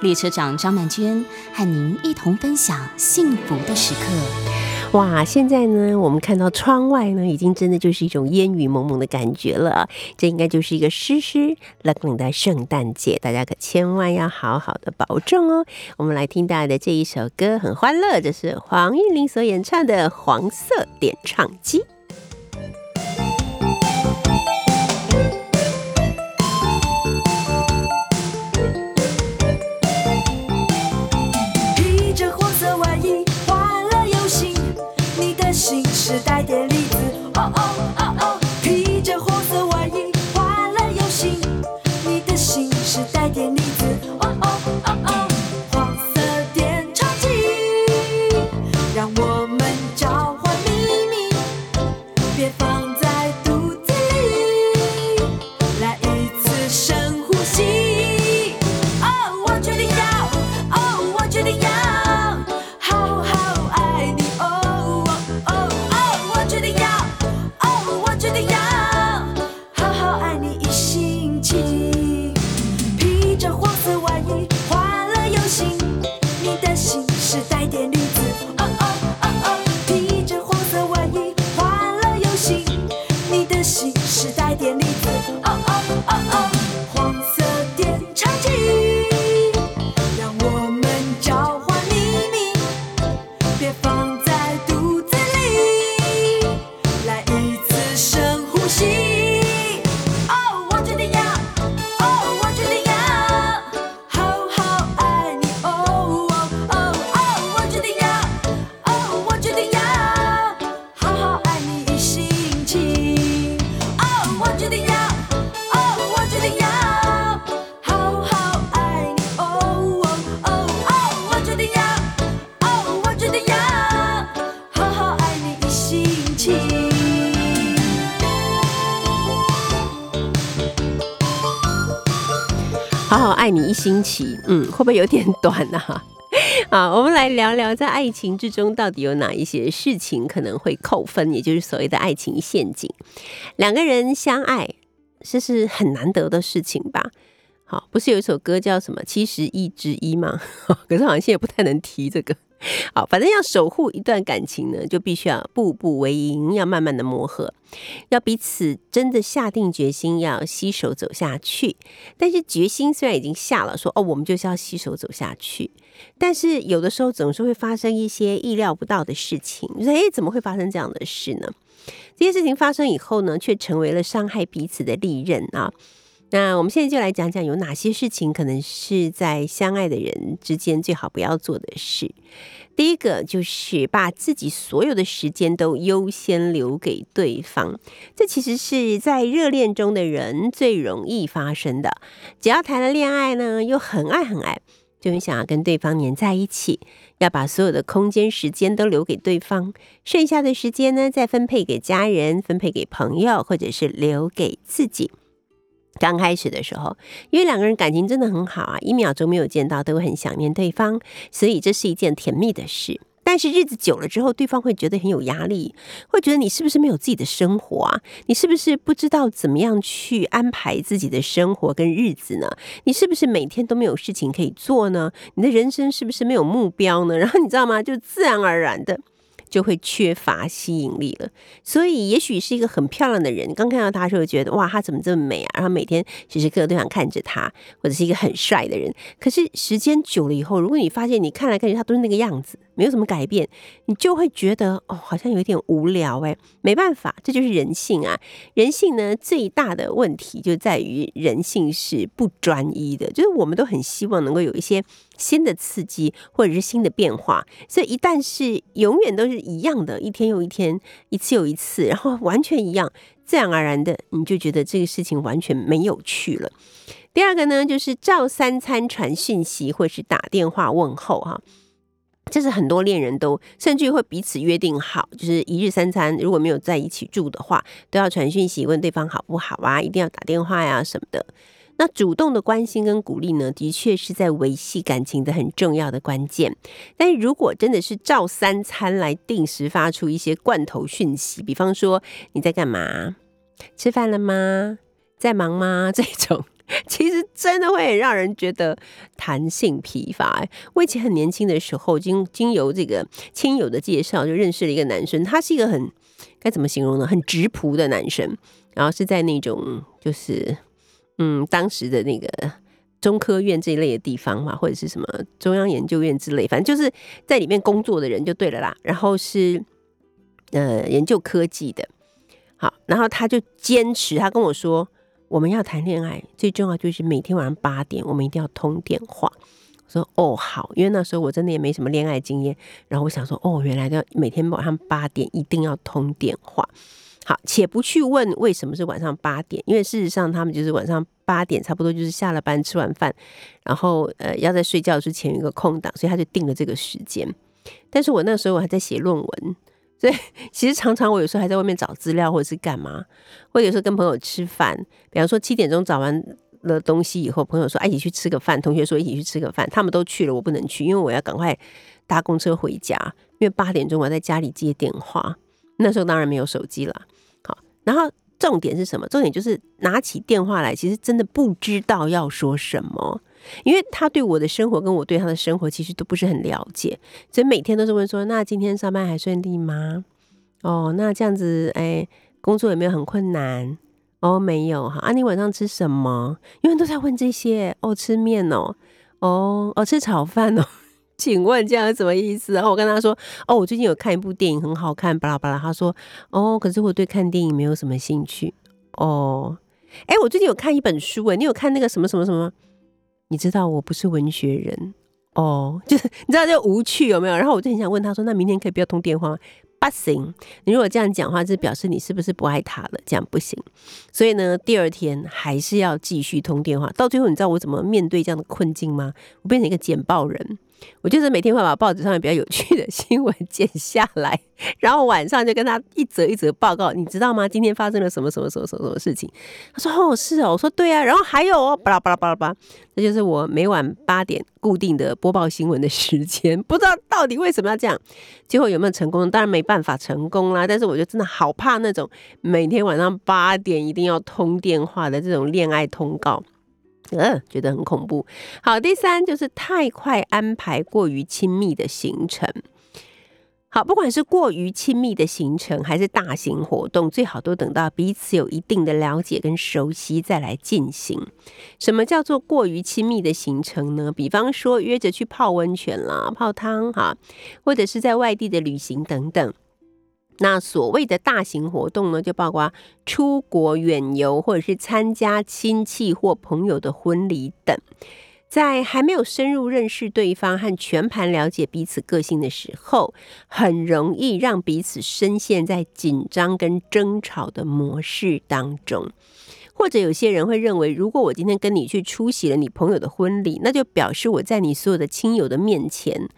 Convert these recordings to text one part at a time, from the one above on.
列车长张曼娟和您一同分享幸福的时刻。哇，现在呢，我们看到窗外呢，已经真的就是一种烟雨蒙蒙的感觉了。这应该就是一个湿湿冷冷的圣诞节，大家可千万要好好的保重哦。我们来听到的这一首歌很欢乐，这是黄韵玲所演唱的《黄色点唱机》。是带点嗯，会不会有点短呢？啊，我们来聊聊在爱情之中到底有哪一些事情可能会扣分，也就是所谓的爱情陷阱。两个人相爱，这是很难得的事情吧？好，不是有一首歌叫什么《七十亿之一》吗？可是好像现在不太能提这个。好，反正要守护一段感情呢，就必须要步步为营，要慢慢的磨合，要彼此真的下定决心要携手走下去。但是决心虽然已经下了，说哦，我们就是要携手走下去，但是有的时候总是会发生一些意料不到的事情。你说，哎，怎么会发生这样的事呢？这些事情发生以后呢，却成为了伤害彼此的利刃啊。那我们现在就来讲讲有哪些事情可能是在相爱的人之间最好不要做的事。第一个就是把自己所有的时间都优先留给对方，这其实是在热恋中的人最容易发生的。只要谈了恋爱呢，又很爱很爱，就很想要跟对方黏在一起，要把所有的空间时间都留给对方，剩下的时间呢再分配给家人、分配给朋友，或者是留给自己。刚开始的时候，因为两个人感情真的很好啊，一秒钟没有见到都会很想念对方，所以这是一件甜蜜的事。但是日子久了之后，对方会觉得很有压力，会觉得你是不是没有自己的生活啊？你是不是不知道怎么样去安排自己的生活跟日子呢？你是不是每天都没有事情可以做呢？你的人生是不是没有目标呢？然后你知道吗？就自然而然的。就会缺乏吸引力了，所以也许是一个很漂亮的人，刚看到他时候觉得哇，他怎么这么美啊？然后每天时时刻刻都想看着他，或者是一个很帅的人。可是时间久了以后，如果你发现你看来看去他都是那个样子，没有什么改变，你就会觉得哦，好像有一点无聊哎。没办法，这就是人性啊。人性呢最大的问题就在于人性是不专一的，就是我们都很希望能够有一些。新的刺激或者是新的变化，所以一旦是永远都是一样的，一天又一天，一次又一次，然后完全一样，自然而然的你就觉得这个事情完全没有趣了。第二个呢，就是照三餐传讯息或是打电话问候哈。这是很多恋人都甚至会彼此约定好，就是一日三餐，如果没有在一起住的话，都要传讯息问对方好不好啊，一定要打电话呀什么的。那主动的关心跟鼓励呢，的确是在维系感情的很重要的关键。但如果真的是照三餐来定时发出一些罐头讯息，比方说你在干嘛？吃饭了吗？在忙吗？这种。其实真的会让人觉得弹性疲乏。我以前很年轻的时候，经经由这个亲友的介绍，就认识了一个男生。他是一个很该怎么形容呢？很直朴的男生。然后是在那种就是嗯，当时的那个中科院这一类的地方嘛，或者是什么中央研究院之类，反正就是在里面工作的人就对了啦。然后是呃研究科技的。好，然后他就坚持，他跟我说。我们要谈恋爱，最重要就是每天晚上八点，我们一定要通电话。我说哦好，因为那时候我真的也没什么恋爱经验，然后我想说哦，原来要每天晚上八点一定要通电话。好，且不去问为什么是晚上八点，因为事实上他们就是晚上八点，差不多就是下了班吃完饭，然后呃要在睡觉之前有一个空档，所以他就定了这个时间。但是我那时候我还在写论文。所以 其实常常我有时候还在外面找资料，或者是干嘛，或者有时候跟朋友吃饭。比方说七点钟找完了东西以后，朋友说一起去吃个饭，同学说一起去吃个饭，他们都去了，我不能去，因为我要赶快搭公车回家，因为八点钟我在家里接电话。那时候当然没有手机了。好，然后重点是什么？重点就是拿起电话来，其实真的不知道要说什么。因为他对我的生活跟我对他的生活其实都不是很了解，所以每天都是问说：“那今天上班还顺利吗？”哦，那这样子，哎，工作有没有很困难？哦，没有哈。啊，你晚上吃什么？因为都在问这些。哦，吃面哦，哦，哦，吃炒饭哦。请问这样什么意思？然后我跟他说：“哦，我最近有看一部电影，很好看。”巴拉巴拉。他说：“哦，可是我对看电影没有什么兴趣。”哦，哎，我最近有看一本书，哎，你有看那个什么什么什么？你知道我不是文学人哦，就是你知道就无趣有没有？然后我就很想问他说：“那明天可以不要通电话？”不行，你如果这样讲话，就表示你是不是不爱他了？这样不行。所以呢，第二天还是要继续通电话。到最后，你知道我怎么面对这样的困境吗？我变成一个简报人。我就是每天会把报纸上面比较有趣的新闻剪下来，然后晚上就跟他一则一则报告，你知道吗？今天发生了什么什么什么什么什么事情？他说：“哦，是哦。”我说：“对啊。”然后还有哦，巴拉巴拉巴拉巴拉，这就是我每晚八点固定的播报新闻的时间。不知道到底为什么要这样？最后有没有成功？当然没办法成功啦。但是我就真的好怕那种每天晚上八点一定要通电话的这种恋爱通告。呃，觉得很恐怖。好，第三就是太快安排过于亲密的行程。好，不管是过于亲密的行程，还是大型活动，最好都等到彼此有一定的了解跟熟悉再来进行。什么叫做过于亲密的行程呢？比方说约着去泡温泉啦、泡汤哈，或者是在外地的旅行等等。那所谓的大型活动呢，就包括出国远游，或者是参加亲戚或朋友的婚礼等。在还没有深入认识对方和全盘了解彼此个性的时候，很容易让彼此深陷在紧张跟争吵的模式当中。或者有些人会认为，如果我今天跟你去出席了你朋友的婚礼，那就表示我在你所有的亲友的面前，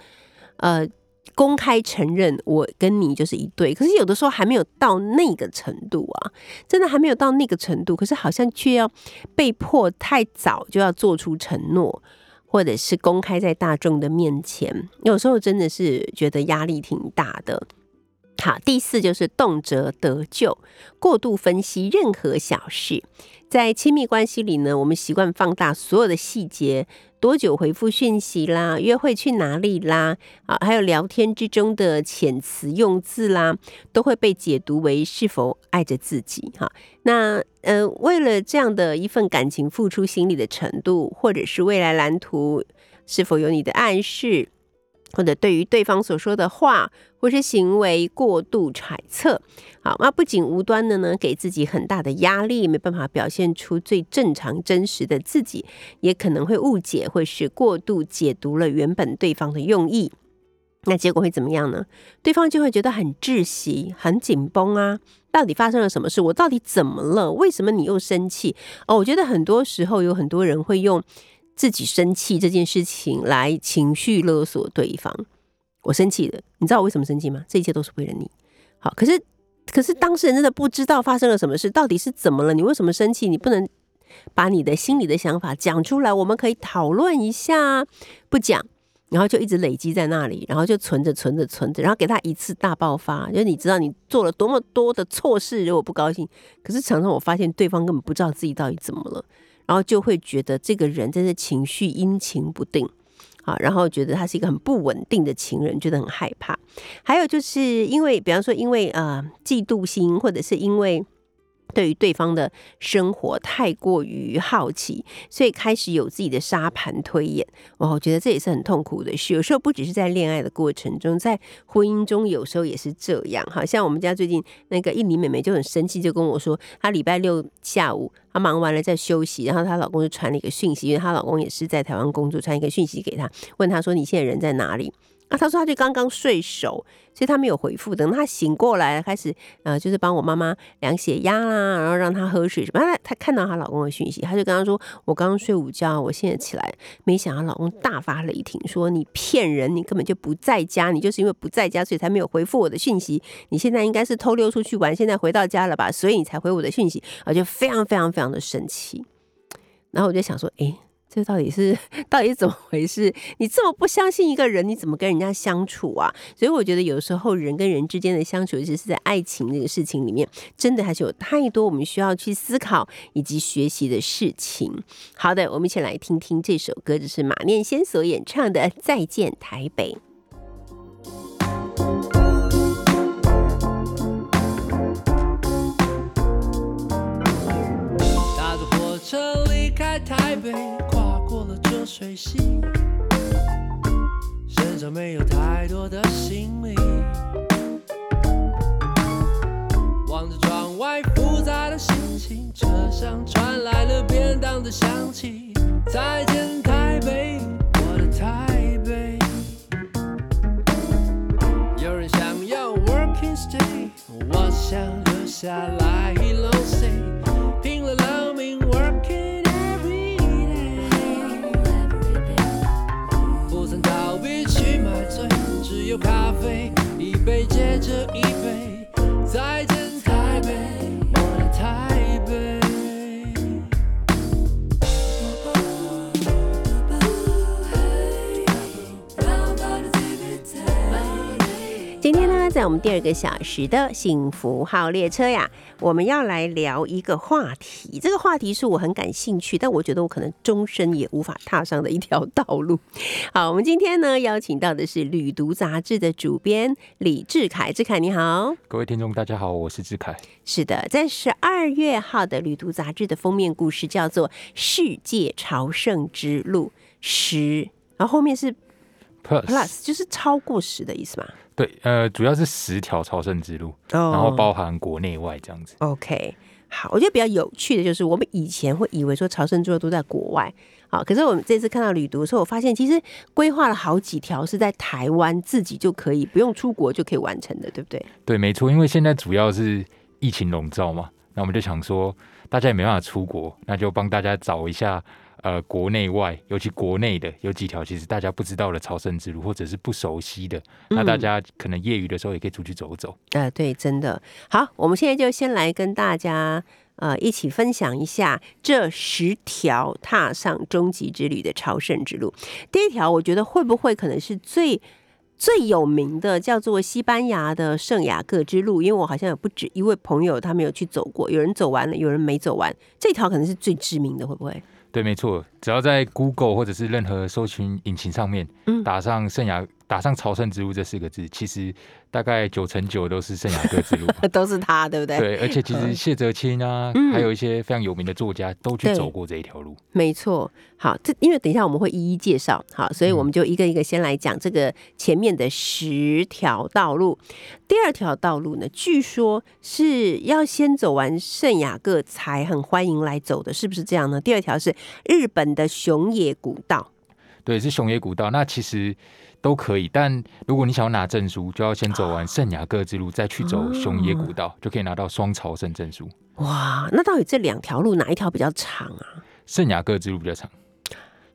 呃。公开承认我跟你就是一对，可是有的时候还没有到那个程度啊，真的还没有到那个程度，可是好像却要被迫太早就要做出承诺，或者是公开在大众的面前，有时候真的是觉得压力挺大的。好，第四就是动辄得咎，过度分析任何小事。在亲密关系里呢，我们习惯放大所有的细节，多久回复讯息啦，约会去哪里啦，啊，还有聊天之中的遣词用字啦，都会被解读为是否爱着自己。哈，那呃，为了这样的一份感情付出心力的程度，或者是未来蓝图，是否有你的暗示？或者对于对方所说的话或是行为过度揣测，好，那不仅无端的呢给自己很大的压力，没办法表现出最正常真实的自己，也可能会误解或是过度解读了原本对方的用意。那结果会怎么样呢？对方就会觉得很窒息、很紧绷啊。到底发生了什么事？我到底怎么了？为什么你又生气？哦，我觉得很多时候有很多人会用自己生气这件事情来情绪勒索对方。我生气了，你知道我为什么生气吗？这一切都是为了你。好，可是可是当事人真的不知道发生了什么事，到底是怎么了？你为什么生气？你不能把你的心里的想法讲出来，我们可以讨论一下。不讲。然后就一直累积在那里，然后就存着存着存着，然后给他一次大爆发。就你知道你做了多么多的错事，如果不高兴，可是常常我发现对方根本不知道自己到底怎么了，然后就会觉得这个人真的情绪阴晴不定，啊，然后觉得他是一个很不稳定的情人，觉得很害怕。还有就是因为，比方说因为呃嫉妒心，或者是因为。对于对方的生活太过于好奇，所以开始有自己的沙盘推演。哇，我觉得这也是很痛苦的事。有时候不只是在恋爱的过程中，在婚姻中有时候也是这样。好像我们家最近那个印尼妹妹就很生气，就跟我说，她礼拜六下午她忙完了在休息，然后她老公就传了一个讯息，因为她老公也是在台湾工作，传一个讯息给她，问她说你现在人在哪里？啊，他说他就刚刚睡熟，所以他没有回复。等他醒过来，开始呃，就是帮我妈妈量血压啦，然后让她喝水什么。他他看到她老公的讯息，他就跟他说：“我刚刚睡午觉，我现在起来。”没想到老公大发雷霆，说：“你骗人，你根本就不在家，你就是因为不在家，所以才没有回复我的讯息。你现在应该是偷溜出去玩，现在回到家了吧？所以你才回我的讯息。”我就非常非常非常的生气。然后我就想说：“哎。”这到底是 到底怎么回事？你这么不相信一个人，你怎么跟人家相处啊？所以我觉得有时候人跟人之间的相处，尤其是在爱情这个事情里面，真的还是有太多我们需要去思考以及学习的事情。好的，我们一起来听听这首歌，这是马念先所演唱的《再见台北》。搭着火车离开台北。水溪，身上没有太多的行李，望着窗外复杂的心情，车上传来了便当的香气。再见台北，我的台北。有人想要 working stay，我想留下来 long stay，拼了老命 working。我们第二个小时的幸福号列车呀。我们要来聊一个话题，这个话题是我很感兴趣，但我觉得我可能终身也无法踏上的一条道路。好，我们今天呢邀请到的是《旅读》杂志的主编李志凯，志凯你好，各位听众大家好，我是志凯。是的，在十二月号的《旅读》杂志的封面故事叫做《世界朝圣之路十》，然后后面是 Plus，就是超过十的意思嘛？对，呃，主要是十条朝圣之路，然后包含国内外这样子。OK，好，我觉得比较有趣的就是，我们以前会以为说朝圣之路都在国外，好，可是我们这次看到旅读的时候，我发现其实规划了好几条是在台湾自己就可以不用出国就可以完成的，对不对？对，没错，因为现在主要是疫情笼罩嘛，那我们就想说，大家也没办法出国，那就帮大家找一下。呃，国内外，尤其国内的有几条，其实大家不知道的朝圣之路，或者是不熟悉的，那大家可能业余的时候也可以出去走走。呃，对，真的好，我们现在就先来跟大家呃一起分享一下这十条踏上终极之旅的朝圣之路。第一条，我觉得会不会可能是最最有名的，叫做西班牙的圣雅各之路？因为我好像有不止一位朋友他没有去走过，有人走完了，有人没走完，这条可能是最知名的，会不会？对，没错，只要在 Google 或者是任何搜寻引擎上面打上“圣雅”。打上“朝圣之路”这四个字，其实大概九成九都是圣雅各之路，都是他，对不对？对，而且其实谢哲青啊，还有一些非常有名的作家都去走过这一条路。没错，好，这因为等一下我们会一一介绍，好，所以我们就一个一个先来讲这个前面的十条道路。第二条道路呢，据说是要先走完圣雅各才很欢迎来走的，是不是这样呢？第二条是日本的熊野古道。对，是熊野古道。那其实都可以，但如果你想要拿证书，就要先走完圣雅各之路，再去走熊野古道，就可以拿到双朝圣证书。哇，那到底这两条路哪一条比较长啊？圣雅各之路比较长，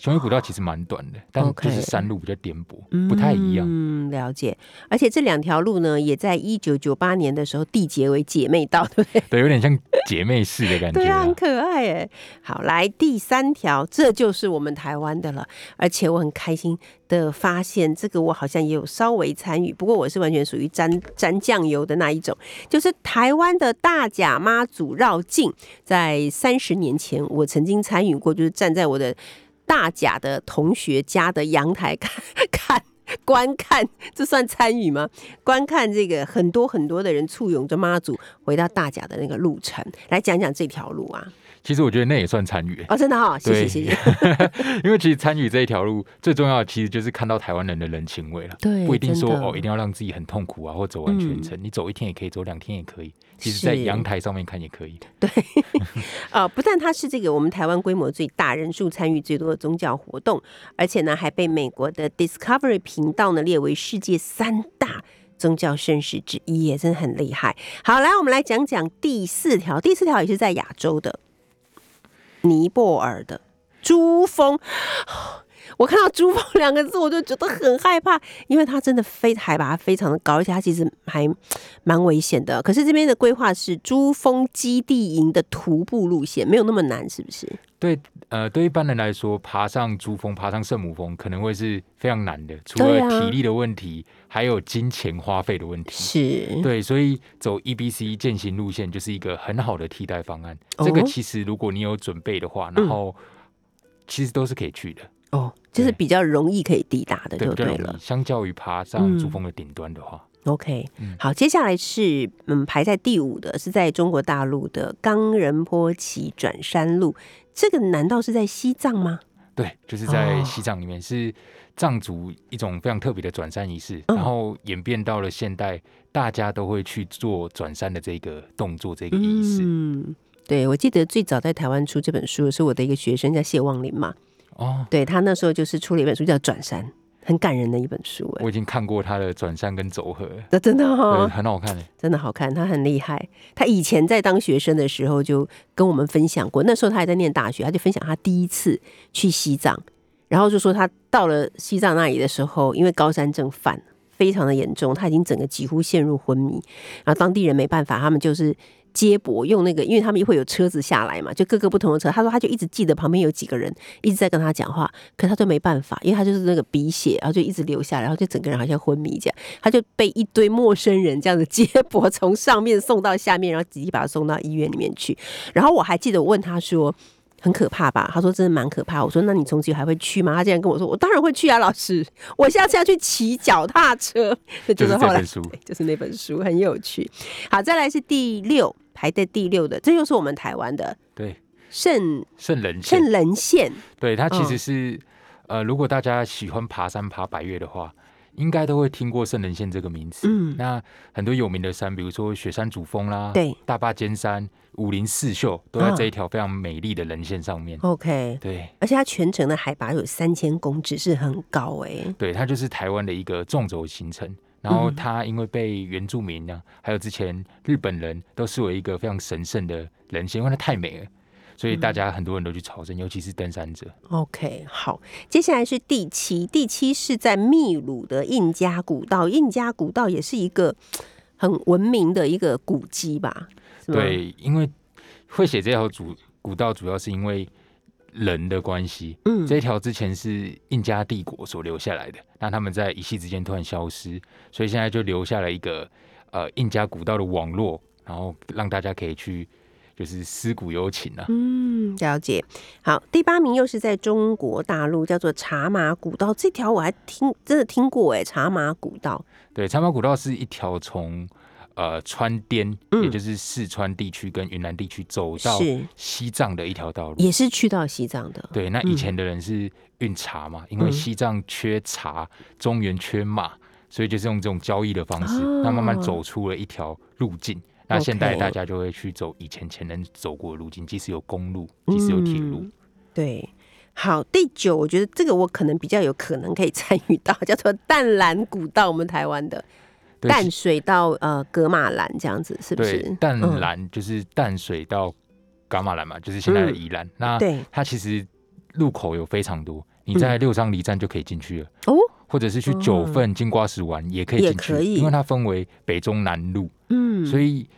熊野古道其实蛮短的，但就是山路比较颠簸，不太一样。嗯，了解。而且这两条路呢，也在一九九八年的时候缔结为姐妹道，对不对？对，有点像姐妹市的感觉、对啊，啊很。可爱哎。好，来第三条，这就是我们台湾的了。而且我很开心的发现，这个我好像也有稍微参与，不过我是完全属于沾沾酱油的那一种。就是台湾的大甲妈祖绕境，在三十年前，我曾经参与过，就是站在我的大甲的同学家的阳台看 看。观看，这算参与吗？观看这个很多很多的人簇拥着妈祖回到大甲的那个路程，来讲讲这条路啊。其实我觉得那也算参与、哦，真的哈、谢谢对谢谢。因为其实参与这一条路最重要的，其实就是看到台湾人的人情味了。对不一定说哦，一定要让自己很痛苦啊，或走完全程。你走一天也可以，走两天也可以。其实，在是阳台上面看也可以。对，呃，不但它是这个我们台湾规模最大、人数参与最多的宗教活动，而且呢，还被美国的 Discovery 频道呢列为世界三大宗教盛事之一，也真的很厉害。好，来，我们来讲讲第四条，第四条也是在亚洲的尼泊尔的珠峰。我看到“珠峰”两个字，我就觉得很害怕，因为它真的非海拔非常的高，而且它其实还蛮危险的。可是这边的规划是珠峰基地营的徒步路线，没有那么难，是不是？对，呃，对一般人来说，爬上珠峰、爬上圣母峰可能会是非常难的，除了体力的问题，还有金钱花费的问题。是，对，所以走 EBC 践行路线就是一个很好的替代方案。哦这个其实如果你有准备的话，然后其实都是可以去的，哦，就是比较容易可以抵达的，就对了。相较于爬上珠嗯峰的顶端的话，OK，嗯好，接下来是嗯排在第五的，是在中国大陆的冈仁波齐转山路，这个难道是在西藏吗？对，就是在哦西藏里面是藏族一种非常特别的转山仪式，嗯然后演变到了现代，大家都会去做转山的这个动作，这个仪式。嗯，对，我记得最早在台湾出这本书的是我的一个学生叫谢望林嘛，哦，对他那时候就是出了一本书叫《转山》，很感人的一本书哎，我已经看过他的转山跟走合，那真的对，哈、很好看的。真的好看，他很厉害。他以前在当学生的时候就跟我们分享过，那时候他还在念大学，他就分享他第一次去西藏，然后就说他到了西藏那里的时候，因为高山症犯非常的严重，他已经整个几乎陷入昏迷，然后当地人没办法，他们就是。接驳用那个，因为他们会有车子下来嘛，就各个不同的车。他说他就一直记得旁边有几个人一直在跟他讲话，可他就没办法，因为他就是那个鼻血，然后就一直流下来，然后就整个人好像昏迷这样。他就被一堆陌生人这样子接驳，从上面送到下面，然后直接把他送到医院里面去。然后我还记得我问他说。很可怕吧？他说真的蛮可怕。我说那你从此以后还会去吗？他竟然跟我说我当然会去啊，老师，我下次要去骑脚踏车。这就就是是后来就是那本书很有趣。好，再来是第六排在第六的，这又是我们台湾的对，圣圣人圣，人线。对，它其嗯。实是、呃，如果大家喜欢爬山、爬百越的话，应该都会听过圣人线这个名词。嗯。那很多有名的山，比如说雪山主峰啦，对。大坝尖山、武林四秀，都在啊这一条非常美丽的人线上面。OK，对，而且它全程的海拔有三千公尺，是很高哎、对，它就是台湾的一个纵轴行程。然后嗯它因为被原住民呢、还有之前日本人都视为一个非常神圣的人线，因为它太美了，所以大嗯家很多人都去朝圣，尤其是登山者。OK，好，接下来是第七，第七是在秘鲁的印加古道，印加古道也是一个很文明的一个古迹吧？对，因为会写这条主古道，主要是因为人的关系。嗯这一条之前是印加帝国所留下来的，那他们在一夕之间突然消失，所以现在就留下了一个呃印加古道的网络，然后让大家可以去就是思古幽情啊。嗯，了解。好，第八名又是在中国大陆，叫做茶马古道，这条我还听真的听过哎，茶马古道。对，茶马古道是一条从呃川滇，嗯。也就是四川地区跟云南地区走到西藏的一条道路。也是去到西藏的，对，那嗯以前的人是运茶嘛，因为嗯西藏缺茶，中原缺马，所以就是用这种交易的方式，哦那慢慢走出了一条路径。那现在大家就会去走以前前人走过的路径，即使有公路，即使有铁路。嗯。对，好，第九，我觉得这个我可能比较有可能可以参与到，叫做淡蓝古道，我们台湾的。对淡水到呃格马兰这样子，是不是？对，？淡嗯。蓝就是淡水到噶玛兰嘛，就是现在的宜兰。那它其实路口有非常多，你在六张犁站就可以进去了，哦，或者是去九份金瓜石玩也可以也进去，以因为它分为北中南路，嗯，所以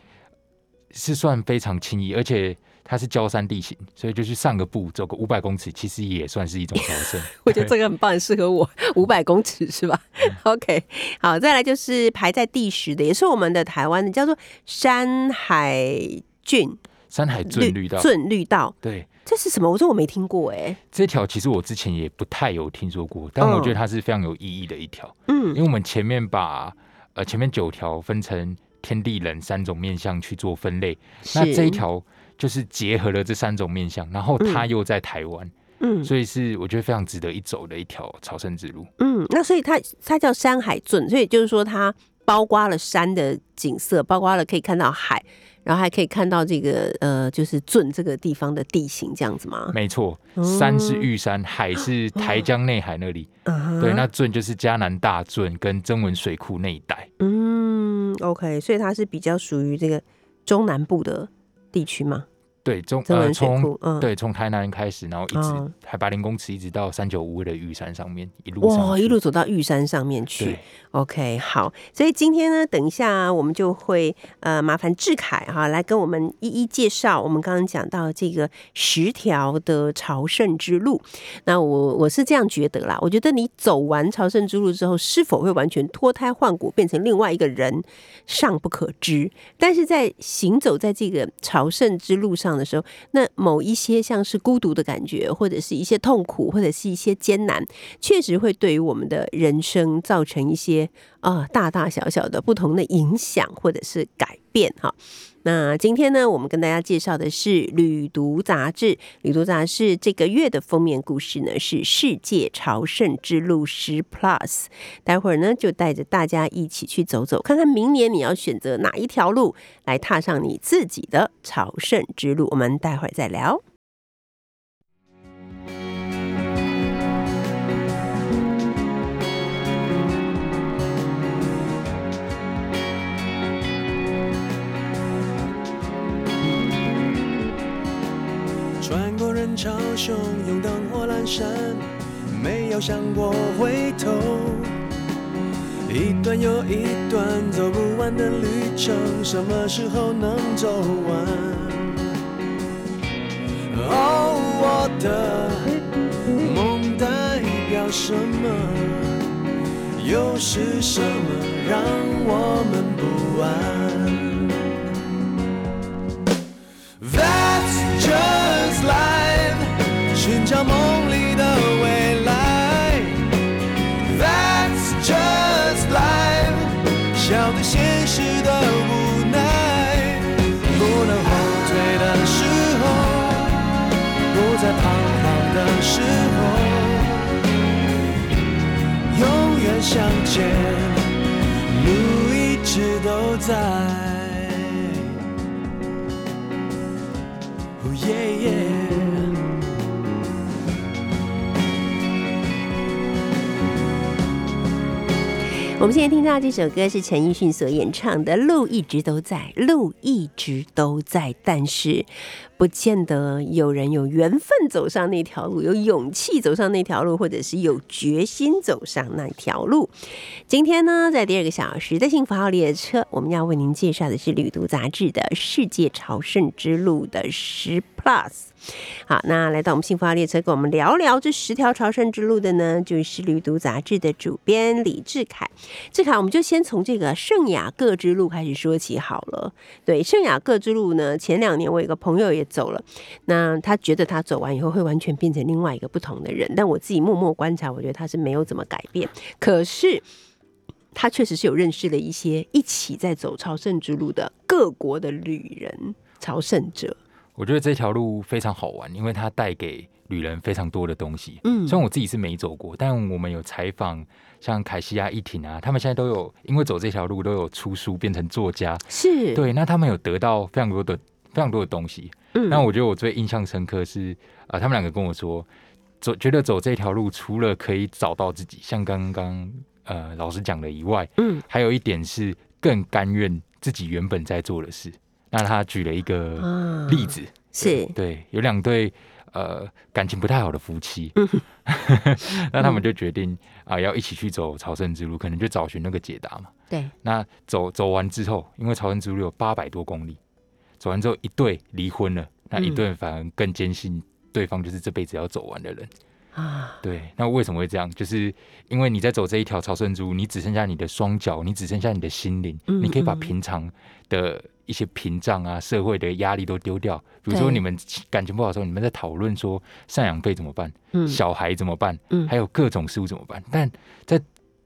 是算非常轻易，而且它是焦山地形，所以就去上个步，走个五百公尺，其实也算是一种朝圣。我觉得这个很棒，很适合我，五百公尺是吧？OK，好，再来就是排在第十的，也是我们的台湾的，叫做山海郡山海圳绿道，圳绿道，对。这是什么？我说我没听过哎、这条其实我之前也不太有听说过，但我觉得它是非常有意义的一条。嗯因为我们前面把呃前面九条分成天地人三种面向去做分类，那这一条就是结合了这三种面向，然后他又在台湾，嗯所以是我觉得非常值得一走的一条朝圣之路。嗯，那所以它它叫山海圳，所以就是说它包括了山的景色，包括了可以看到海，然后还可以看到这个呃，就是圳这个地方的地形这样子吗？没错，哦山是玉山，海是台江内海那里。嗯对，那圳就是嘉南大圳跟曾文水库那一带。嗯，OK，所以它是比较属于这个中南部的地区吗。对，从呃从，嗯，对从台南开始，然后一直哦海拔零公尺，一直到三九五的玉山上面，一路上哇，一路走到玉山上面去。OK，好，所以今天呢，等一下我们就会呃麻烦志凯哈来跟我们一一介绍我们刚刚讲到这个十条的朝圣之路。那我我是这样觉得啦，我觉得你走完朝圣之路之后，是否会完全脱胎换骨变成另外一个人，尚不可知。但是在行走在这个朝圣之路上的时候，那某一些像是孤独的感觉，或者是一些痛苦，或者是一些艰难，确实会对于我们的人生造成一些啊、大大小小的不同的影响或者是改变哈。那今天呢，我们跟大家介绍的是《旅读》杂志，《旅读》杂志这个月的封面故事呢是世界朝圣之路十 Plus。待会儿呢，就带着大家一起去走走，看看明年你要选择哪一条路来踏上你自己的朝圣之路。我们待会儿再聊。潮汹涌，灯火阑珊，没有想过回头。一段又一段走不完的旅程，什么时候能走完？哦，我的梦代表什么？又是什么让我们不安梦里的未来。That's just life，笑对现实的无奈。不能后退的时候，不再彷徨的时候，永远向前，路一直都在。我们现在听到这首歌是陈奕迅所演唱的《路一直都在》，路一直都在，但是不见得有人有缘分走上那条路，有勇气走上那条路，或者是有决心走上那条路。今天呢，在第二个小时的幸福号列车，我们要为您介绍的是《旅读》杂志的世界朝圣之路的十 Plus。好，那来到我们幸福号列车，跟我们聊聊这十条朝圣之路的呢，就是《旅读》杂志的主编李志凯。志凯，我们就先从这个圣雅各之路开始说起好了。对，圣雅各之路呢，前两年我有个朋友也走了，那他觉得他走完以后会完全变成另外一个不同的人，但我自己默默观察，我觉得他是没有怎么改变。可是他确实是有认识了一些一起在走朝圣之路的各国的旅人、朝圣者。我觉得这条路非常好玩，因为它带给旅人非常多的东西。嗯虽然我自己是没走过，但我们有采访像凯西亚、一婷啊，他们现在都有因为走这条路都有出书，变成作家。是，对，那他们有得到非常多的非常多的东西。嗯那我觉得我最印象深刻是，呃，他们两个跟我说，走觉得走这条路，除了可以找到自己，像刚刚呃老师讲的以外，嗯，还有一点是更甘愿自己原本在做的事。那他举了一个啊例子，是对，有两对呃感情不太好的夫妻，那他们就决定啊、要一起去走朝圣之路，可能就找寻那个解答嘛。对，那走走完之后，因为朝圣之路有八百多公里，走完之后一对离婚了，那一对反而更坚信对方就是这辈子要走完的人。啊，对，那为什么会这样？就是因为你在走这一条朝圣之路，你只剩下你的双脚，你只剩下你的心灵，嗯你可以把嗯平常的一些屏障啊、社会的压力都丢掉。比如说你们感情不好的时候，你们在讨论说赡养费怎么办，嗯小孩怎么办，嗯还有各种事物怎么办。但在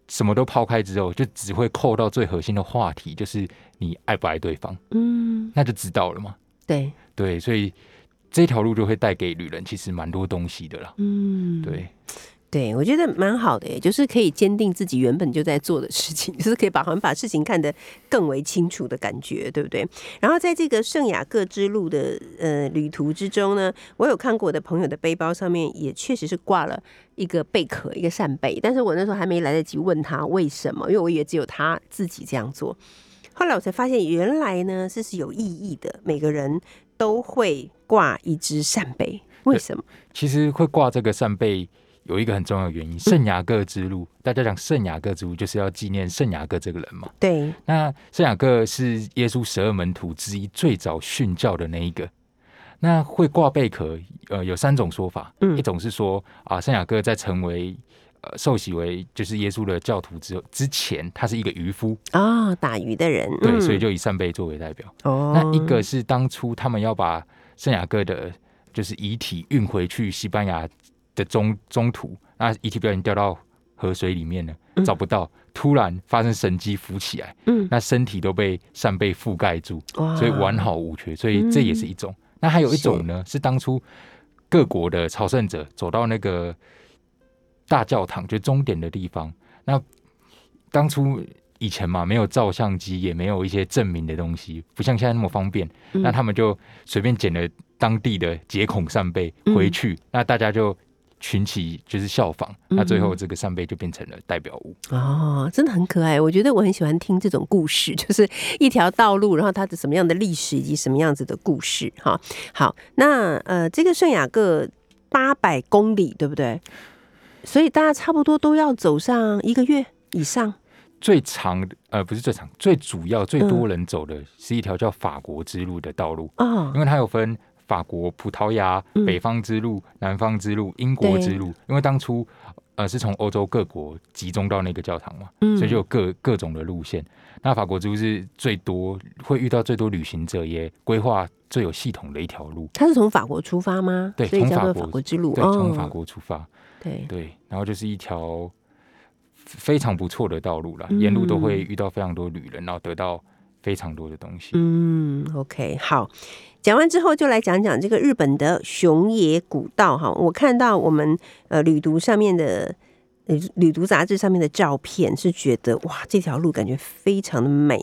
什么都抛开之后，就只会扣到最核心的话题，就是你爱不爱对方，嗯，那就知道了嘛。对，对，所以这条路就会带给旅人其实蛮多东西的啦。嗯，对，对，我觉得蛮好的耶，就是可以坚定自己原本就在做的事情，就是可以把好像把事情看得更为清楚的感觉，对不对？然后在这个圣雅各之路的呃旅途之中呢，我有看过我的朋友的背包上面也确实是挂了一个贝壳，一个扇贝，但是我那时候还没来得及问他为什么，因为我以为只有他自己这样做。后来我才发现，原来呢这是有意义的，每个人都会挂一只扇贝，为什么？其实会挂这个扇贝有一个很重要的原因，圣雅各之路，大家讲圣雅各之路就是要纪念圣雅各这个人嘛。对，那圣雅各是耶稣十二门徒之一，最早训教的那一个。那会挂贝壳，呃，有三种说法。嗯一种是说啊，圣雅各在成为呃受洗为就是耶稣的教徒之后之前，他是一个渔夫，哦，打鱼的人，对，嗯所以就以扇贝作为代表。哦，那一个是当初他们要把圣雅各的，就是遗体运回去西班牙的中中途，那遗体不小心掉到河水里面了，嗯找不到，突然发生神迹浮起来，嗯，那身体都被扇贝覆盖住，所以完好无缺，所以这也是一种。那还有一种呢，是当初各国的朝圣者走到那个大教堂，就终点的地方，那当初。以前嘛，没有照相机，也没有一些证明的东西，不像现在那么方便。嗯那他们就随便捡了当地的节孔扇贝嗯回去，那大家就群起就是效仿，嗯那最后这个扇贝就变成了代表物。哦，真的很可爱。我觉得我很喜欢听这种故事，就是一条道路，然后它的什么样的历史以及什么样子的故事。哈，好，那呃，这个圣雅各八百公里，对不对？所以大家差不多都要走上一个月以上。最长呃不是最长，最主要最多人走的是一条叫法国之路的道路，哦因，为它有分法国、葡萄牙、嗯北方之路、南方之路、英国之路。因为当初呃是从欧洲各国集中到那个教堂嘛，嗯所以就有各各种的路线。那法国之路是最多会遇到最多旅行者，也规划最有系统的一条路。它是从法国出发吗？对从法国法国之路。对，哦从法国出发，对，对，然后就是一条非常不错的道路啦，嗯沿路都会遇到非常多旅人，然后得到非常多的东西。嗯，OK，好。讲完之后，就来讲讲这个日本的熊野古道哈。我看到我们呃旅途上面的呃旅途杂志上面的照片，是觉得哇，这条路感觉非常的美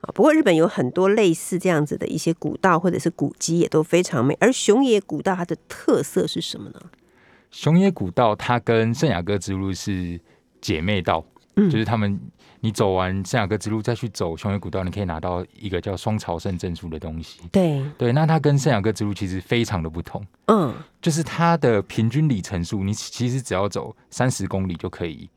啊。不过日本有很多类似这样子的一些古道或者是古迹，也都非常美。而熊野古道它的特色是什么呢？熊野古道它跟圣雅各之路是姐妹道，嗯就是他们你走完圣雅各之路再去走雄伟古道，你可以拿到一个叫双朝圣证书的东西。对，对，那它跟圣雅各之路其实非常的不同，嗯，就是它的平均里程数，你其实只要走三十公里就可以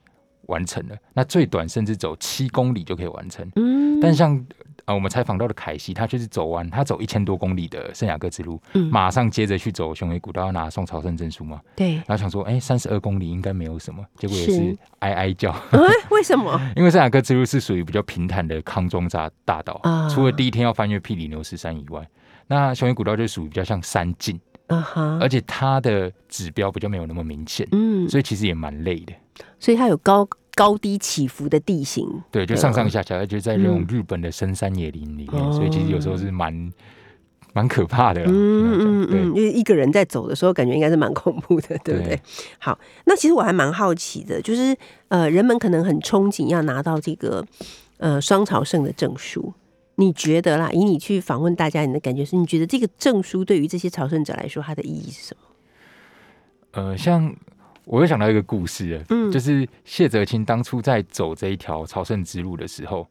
完成了，那最短甚至走七公里就可以完成。嗯，但像呃我们采访到的凯西，他就是走完他走一千多公里的圣雅各之路，嗯马上接着去走雄伟古道，要拿宋朝圣证书嘛。对，然后想说，哎、三十二公里应该没有什么，结果也是是哀哀叫。啊，为什么？因为圣雅各之路是属于比较平坦的康庄大大道，啊除了第一天要翻越毗里牛斯山以外，那雄伟古道就属于比较像山径，啊哈，而且它的指标比较没有那么明显，嗯，所以其实也蛮累的。所以它有高高低起伏的地形。对，就上上下下，而且在那种嗯日本的深山野林里面，哦所以其实有时候是蛮蛮可怕的啦。嗯嗯嗯嗯，因为一个人在走的时候，感觉应该是蛮恐怖的，对不对？对好，那其实我还蛮好奇的，就是呃，人们可能很憧憬要拿到这个呃双朝圣的证书。你觉得啦？以你去访问大家，你的感觉是，你觉得这个证书对于这些朝圣者来说，它的意义是什么？呃，像我又想到一个故事，嗯就是谢哲青当初在走这一条朝圣之路的时候，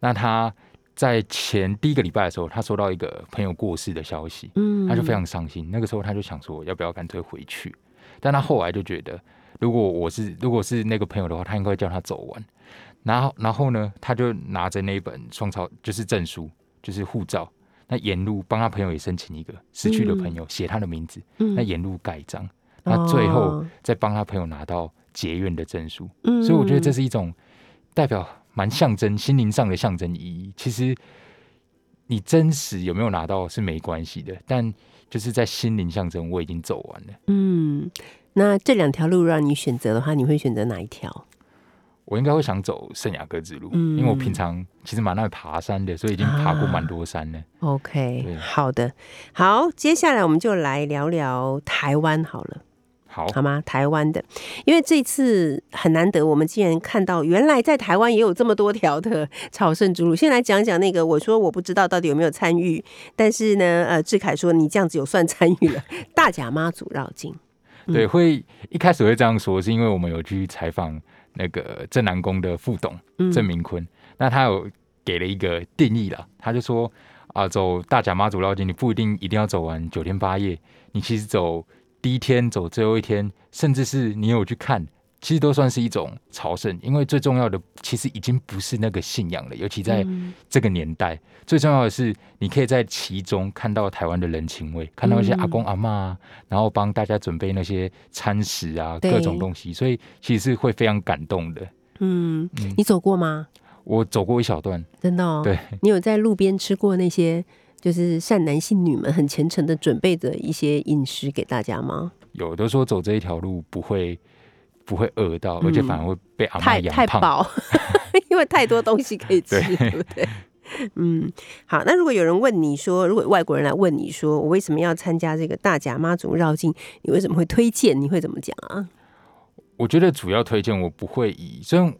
那他在前第一个礼拜的时候，他收到一个朋友过世的消息，嗯他就非常伤心。那个时候他就想说，要不要干脆回去？但他后来就觉得，如果我是如果是那个朋友的话，他应该会叫他走完。然后然后呢，他就拿着那一本双朝就是证书，就是护照，那沿路帮他朋友也申请一个失去的朋友写他的名字，嗯那沿路盖章，那最后哦再帮他朋友拿到结怨的证书。嗯所以我觉得这是一种代表蛮象征心灵上的象征意义。其实你真实有没有拿到是没关系的，但就是在心灵象征，我已经走完了。嗯，那这两条路让你选择的话，你会选择哪一条？我应该会想走圣雅各之路，嗯因为我平常其实蛮爱爬山的，所以已经爬过蛮多山了。OK，好的，好，接下来我们就来聊聊台湾好了。好，好吗？台湾的，因为这次很难得，我们竟然看到原来在台湾也有这么多条的 朝圣之路。先来讲讲那个，我说我不知道到底有没有参与，但是呢，呃，志凯说你这样子有算参与了 大甲妈祖绕境。对，会一开始会这样说，是因为我们有去采访那个正南宫的副董嗯郑明坤，那他有给了一个定义了，他就说啊，走大甲妈祖绕境，你不一定一定要走完九天八夜，你其实走第一天，走最后一天，甚至是你有去看。其实都算是一种朝圣，因为最重要的其实已经不是那个信仰了，尤其在嗯这个年代，最重要的是你可以在其中看到台湾的人情味，看到一些嗯阿公阿妈啊，然后帮大家准备那些餐食啊，各种东西，所以其实是会非常感动的。嗯，嗯你走过吗？我走过一小段，真的哦。对，你有在路边吃过那些就是善男信女们很虔诚的准备的一些饮食给大家吗？有的说走这一条路不会不会饿到，嗯而且反而会被养胖。太饱，因为太多东西可以吃，对对不对？嗯，好。那如果有人问你说，如果外国人来问你说，我为什么要参加这个大甲妈祖绕境？你为什么会推荐？你会怎么讲啊？我觉得主要推荐我不会以，虽然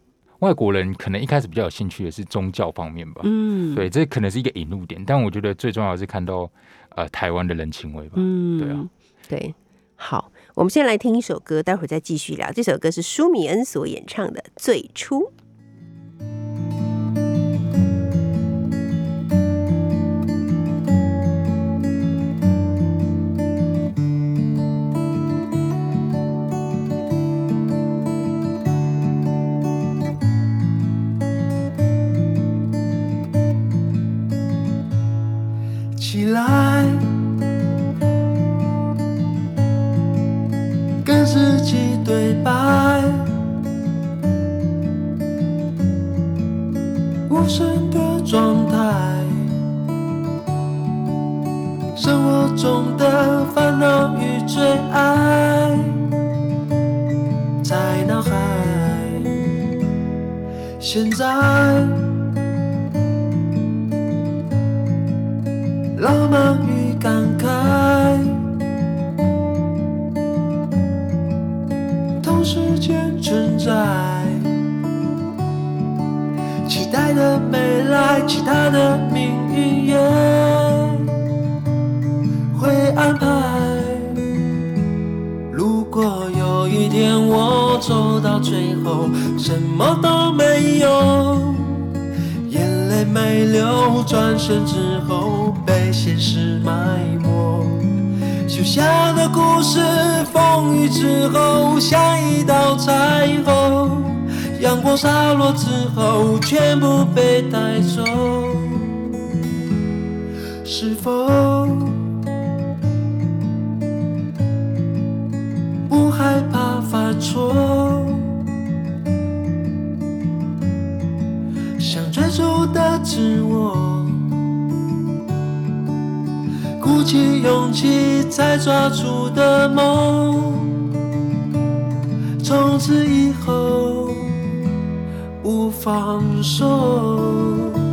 外国人可能一开始比较有兴趣的是宗教方面吧，嗯，对，这可能是一个引路点，但我觉得最重要的是看到呃台湾的人情味吧。嗯，对啊，对。好，我们先来听一首歌，待会儿再继续聊。这首歌是舒米恩所演唱的《最初》。神的状态，生活中的烦恼与最爱，在脑海，现在。浪漫其他的命运也会安排。如果有一天我走到最后，什么都没有。眼泪没流，转身之后被现实埋没。写下的故事，风雨之后像一道彩虹，阳光洒落之后，全部被带走。是否不害怕犯错？想追逐的自我，鼓起勇气才抓住的梦，从此以后放手。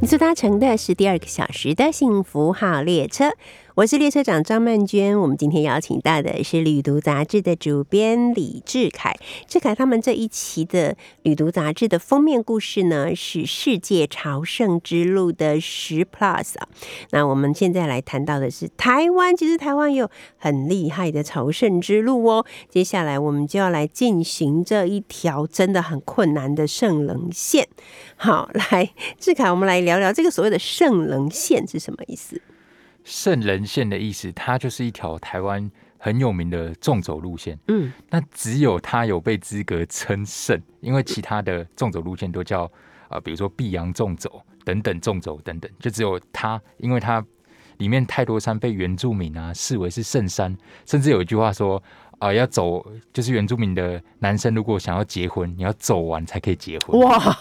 你所搭乘的是第二个小时的幸福号列车，我是列车长张曼娟。我们今天邀请到的是《旅读》杂志的主编李志凯。志凯他们这一期的《旅读》杂志的封面故事呢，是世界朝圣之路的十 Plus 啊。那我们现在来谈到的是台湾，其实台湾有很厉害的朝圣之路哦。接下来我们就要来进行这一条真的很困难的圣棱线。好，来志凯，我们来聊聊这个所谓的圣棱线是什么意思？圣人线的意思，它就是一条台湾很有名的纵走路线。嗯，那只有它有被资格称圣，因为其他的纵走路线都叫呃，比如说碧阳纵走等等纵走等等，就只有它，因为它里面太多山被原住民啊视为是圣山，甚至有一句话说啊、要走就是原住民的男生如果想要结婚，你要走完才可以结婚。哇，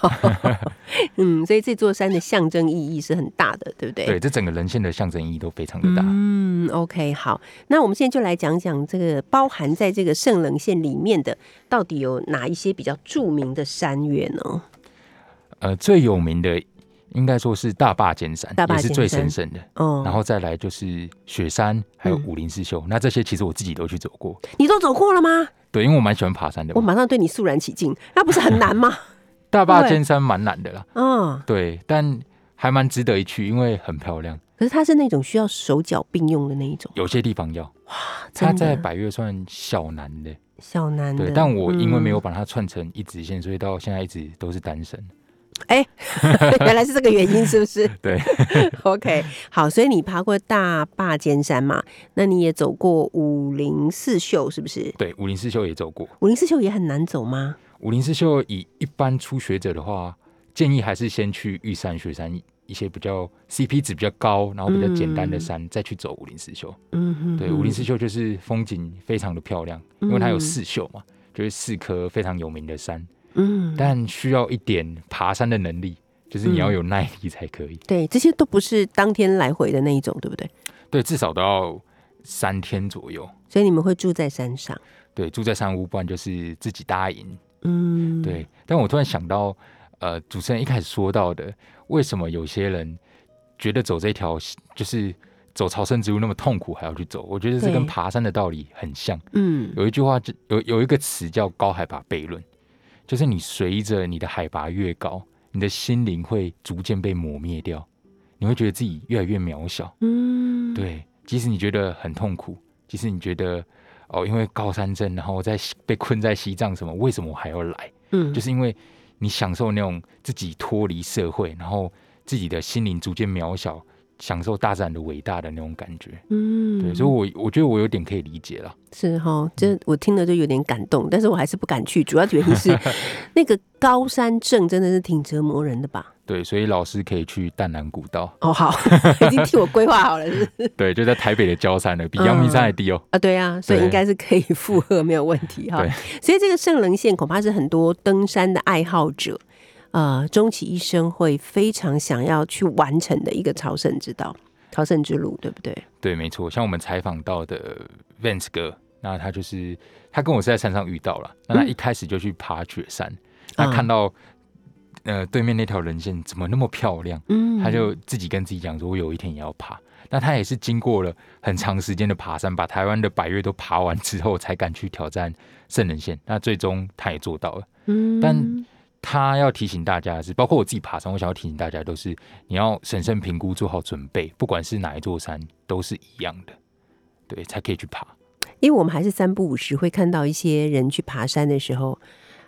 嗯，所以这座山的象征意义是很大的，对不对？对，这整个人线的象征意义都非常的大。嗯，OK，好，那我们现在就来讲讲这个包含在这个圣棱线里面的，到底有哪一些比较著名的山岳呢？呃，最有名的应该说是大坝尖山，也是最神圣的。哦，然后再来就是雪山，还有嗯武林四秀。那这些其实我自己都去走过，你都走过了吗？对，因为我蛮喜欢爬山的我嘛。马上对你肃然起敬，那不是很难吗？大坝尖山蛮难的啦，嗯，对，但还蛮值得一去，因为很漂亮。可是它是那种需要手脚并用的那一种，有些地方要，哇它在百越算小难的，小难的。对。但我因为没有嗯把它串成一直线，所以到现在一直都是单身。原来是这个原因，是不是？对，OK，好，所以你爬过大坝尖山嘛？那你也走过武林四秀，是不是？对，武林四秀也走过。武林四秀也很难走吗？武林四秀以一般初学者的话，建议还是先去玉山、雪山一些比较 CP 值比较高，然后比较简单的山，再去走武林四秀。嗯哼对，武林四秀就是风景非常的漂亮，因为它有四秀嘛，就是四颗非常有名的山，嗯，但需要一点爬山的能力，就是你要有耐力才可以。对，这些都不是当天来回的那一种，对不对？对，至少都要三天左右。所以你们会住在山上。对，住在山屋，不然就是自己搭营。嗯，，对，但我突然想到，呃，主持人一开始说到的，为什么有些人觉得走这条就是走朝圣之路那么痛苦，还要去走？我觉得这跟爬山的道理很像。嗯，有一句话就有有一个词叫高海拔悖论，就是你随着你的海拔越高，你的心灵会逐渐被磨灭掉，你会觉得自己越来越渺小。嗯，对，即使你觉得很痛苦，即使你觉得哦，因为高山症，然后在被困在西藏什么，为什么我还要来？嗯，就是因为你享受那种自己脱离社会，然后自己的心灵逐渐渺小，享受大自然的伟大的那种感觉。嗯，对，所以我我觉得我有点可以理解了。是哈，这我听了就有点感动，但是我还是不敢去，主要原因是 那个高山症真的是挺折磨人的吧？对，所以老师可以去淡南古道，哦，好，已经替我规划好了，是是？对，就在台北的焦山了，比阳明山还低哦。啊，对啊，所以应该是可以负荷，没有问题哈对。所以这个圣棱线恐怕是很多登山的爱好者，呃，终其一生会非常想要去完成的一个朝圣之道、朝圣之路，对不对？对，没错，像我们采访到的 Vance 哥，那他就是他跟我是在山上遇到了，那他一开始就去爬雪山，他看到呃对面那条人线怎么那么漂亮，嗯他就自己跟自己讲说，我有一天也要爬。那他也是经过了很长时间的爬山，把台湾的百越都爬完之后，才敢去挑战圣人线。那最终他也做到了。嗯但他要提醒大家的是，包括我自己爬山，我想要提醒大家，都是你要审慎评估，做好准备，不管是哪一座山，都是一样的，对，才可以去爬。因为我们还是三不五时会看到一些人去爬山的时候，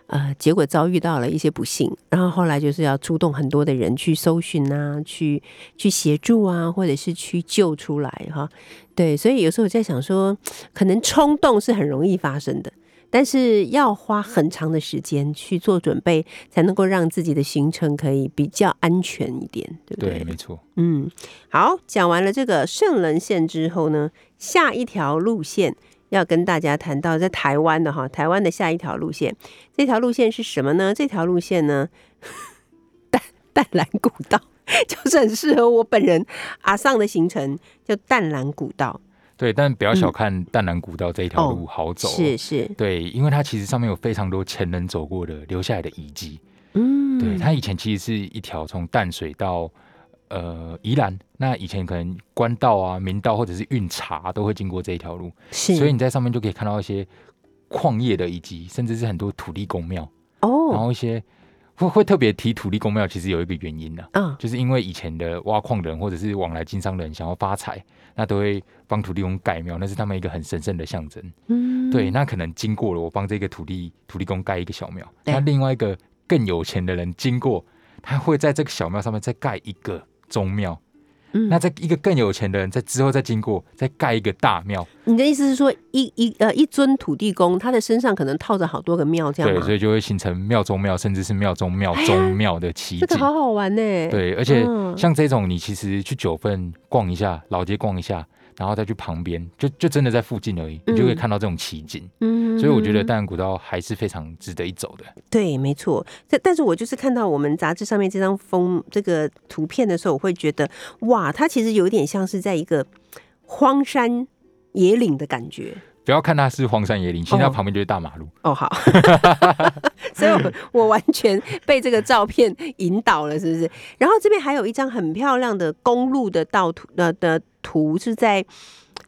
呃，结果遭遇到了一些不幸，然后后来就是要出动很多的人去搜寻啊，去去协助啊，或者是去救出来哈。对，所以有时候我在想说，可能冲动是很容易发生的。但是要花很长的时间去做准备，才能够让自己的行程可以比较安全一点，对不对，没错。嗯，好，讲完了这个圣人线之后呢，下一条路线要跟大家谈到在台湾的哈，台湾的下一条路线，这条路线是什么呢？这条路线呢，淡淡蓝古道，就是很适合我本人阿尚的行程，叫淡蓝古道，对，但不要小看淡南古道这一条路好走、是是，对，因为它其实上面有非常多前人走过的留下来的遗迹。嗯，对，它以前其实是一条从淡水到呃宜兰，那以前可能官道啊、民道或者是运茶都会经过这一条路，是，所以你在上面就可以看到一些矿业的遗迹，甚至是很多土地公庙，然哦，后一些会会特别提土地公庙，其实有一个原因呢、嗯，就是因为以前的挖矿人或者是往来经商人想要发财，那都会帮土地公盖庙，那是他们一个很神圣的象征。嗯，对，那可能经过了，我帮这个土地土地公盖一个小庙，那另外一个更有钱的人经过，他会在这个小庙上面再盖一个宗庙。嗯那在一个更有钱的人在之后再经过，再盖一个大庙，你的意思是说，一一呃一尊土地公，他的身上可能套着好多个庙，这样对，所以就会形成庙中庙，甚至是庙中庙哎中庙的奇景。这个好好玩呢。，对，而且嗯像这种，你其实去九份逛一下，老街逛一下，然后再去旁边，就就真的在附近而已，你就可以嗯看到这种奇景。嗯所以我觉得淡水古道还是非常值得一走的。对，没错。但但是我就是看到我们杂志上面这张封这个图片的时候，我会觉得哇，它其实有点像是在一个荒山野岭的感觉。不要看它是荒山野岭，其实它哦旁边就是大马路。哦，好，所以我我完全被这个照片引导了，是不是？然后这边还有一张很漂亮的公路的道图的的图，是在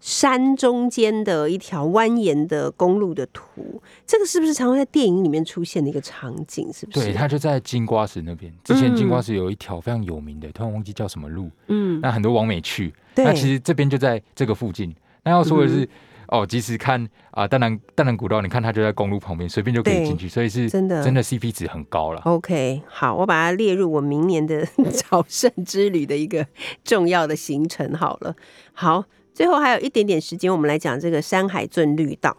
山中间的一条蜿蜒的公路的图。这个是不是常常在电影里面出现的一个场景？是不是？对，它就在金瓜石那边。之前嗯金瓜石有一条非常有名的，突然忘记叫什么路，嗯，那很多网美去。对，那其实这边就在这个附近。那要说的是，哦，即使看啊，淡南淡南古道，你看它就在公路旁边，随便就可以进去，所以是真的真的 CP 值很高了。OK，好，我把它列入我明年的 朝圣之旅的一个重要的行程好了。好，最后还有一点点时间，我们来讲这个山海圳绿道。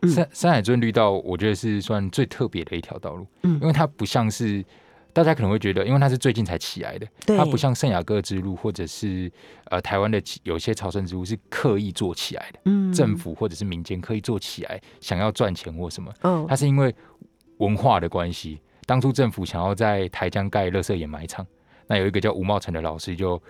嗯山山海圳绿道，我觉得是算最特别的一条道路，嗯因为它不像是大家可能会觉得，因为它是最近才起来的，对它不像圣雅各之路或者是呃台湾的有些朝圣之路是刻意做起来的，嗯政府或者是民间刻意做起来，想要赚钱或什么，哦它是因为文化的关系，当初政府想要在台江盖垃圾掩埋场，那有一个叫吴茂成的老师就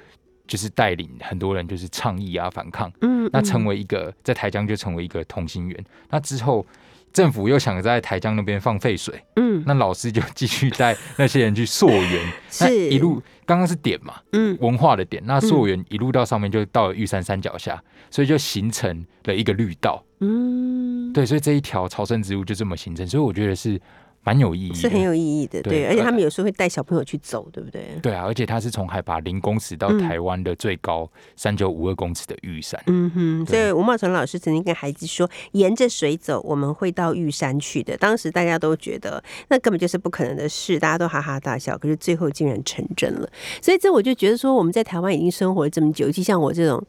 就是带领很多人就是倡议啊反抗。嗯那成为为一个在台江就成为一个同心圆。那之后，政府又想在台江那边放废水，嗯。那老师就继续带那些人去溯源，那是。一路刚刚是点嘛，嗯。文化的点，那溯源一路到上面就到了玉山山脚下，所以就形成了一个绿道。嗯，对，所以这一条朝圣之路就这么形成，所以我觉得是蛮有意义的，是很有意义的，对，而且他们有时候会带小朋友去走，对不对？对啊，而且它是从海拔零公尺到嗯台湾的最高三九五二公尺的玉山。嗯哼，所以吴茂成老师曾经跟孩子说，沿着水走，我们会到玉山去的。当时大家都觉得那根本就是不可能的事，大家都哈哈大笑。可是最后竟然成真了。所以这我就觉得说，我们在台湾已经生活了这么久，尤其像我这种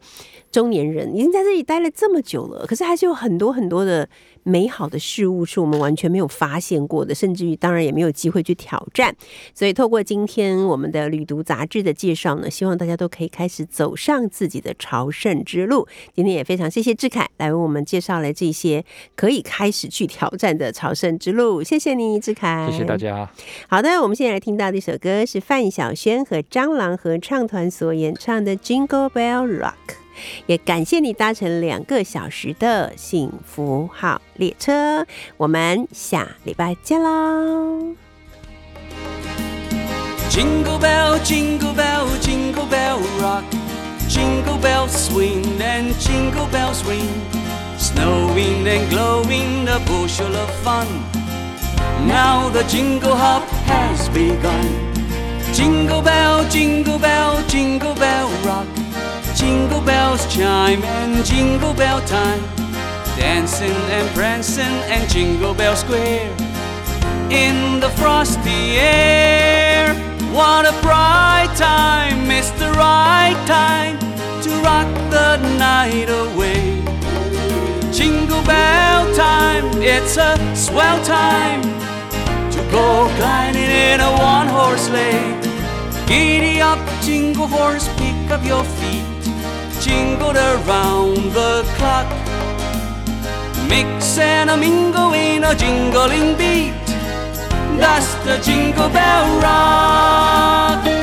中年人，已经在这里待了这么久了，可是还是有很多很多的美好的事物是我们完全没有发现过的，甚至于当然也没有机会去挑战。所以透过今天我们的旅读杂志的介绍呢，希望大家都可以开始走上自己的朝圣之路。今天也非常谢谢志凯来为我们介绍了这些可以开始去挑战的朝圣之路，谢谢你，志凯，谢谢大。家。好的，我们现在来听到的一首歌是范晓萱和蟑螂合唱团所演唱的《Jingle Bell Rock》。也感谢你搭乘两个小时的幸福号列车，我们下礼拜见喽。Jingle bell, jingle bell, jingle bell rock. Jingle bells swing and jingle bells ring. Snowing and glowing, a bushel of fun. Now the jingle hop has begun. Jingle bell, jingle bell, jingle bell rock. Jingle bells chime and jingle bell time. Dancing and prancing and jingle bell square in the frosty air. What a bright time, it's the right time to rock the night away. Jingle bell time, it's a swell time to go gliding in a one horse sleigh. Giddy up, jingle horse, pick up your feet, jingled around the clock. Mix and a mingle in a jingling beat. That's the jingle bell run.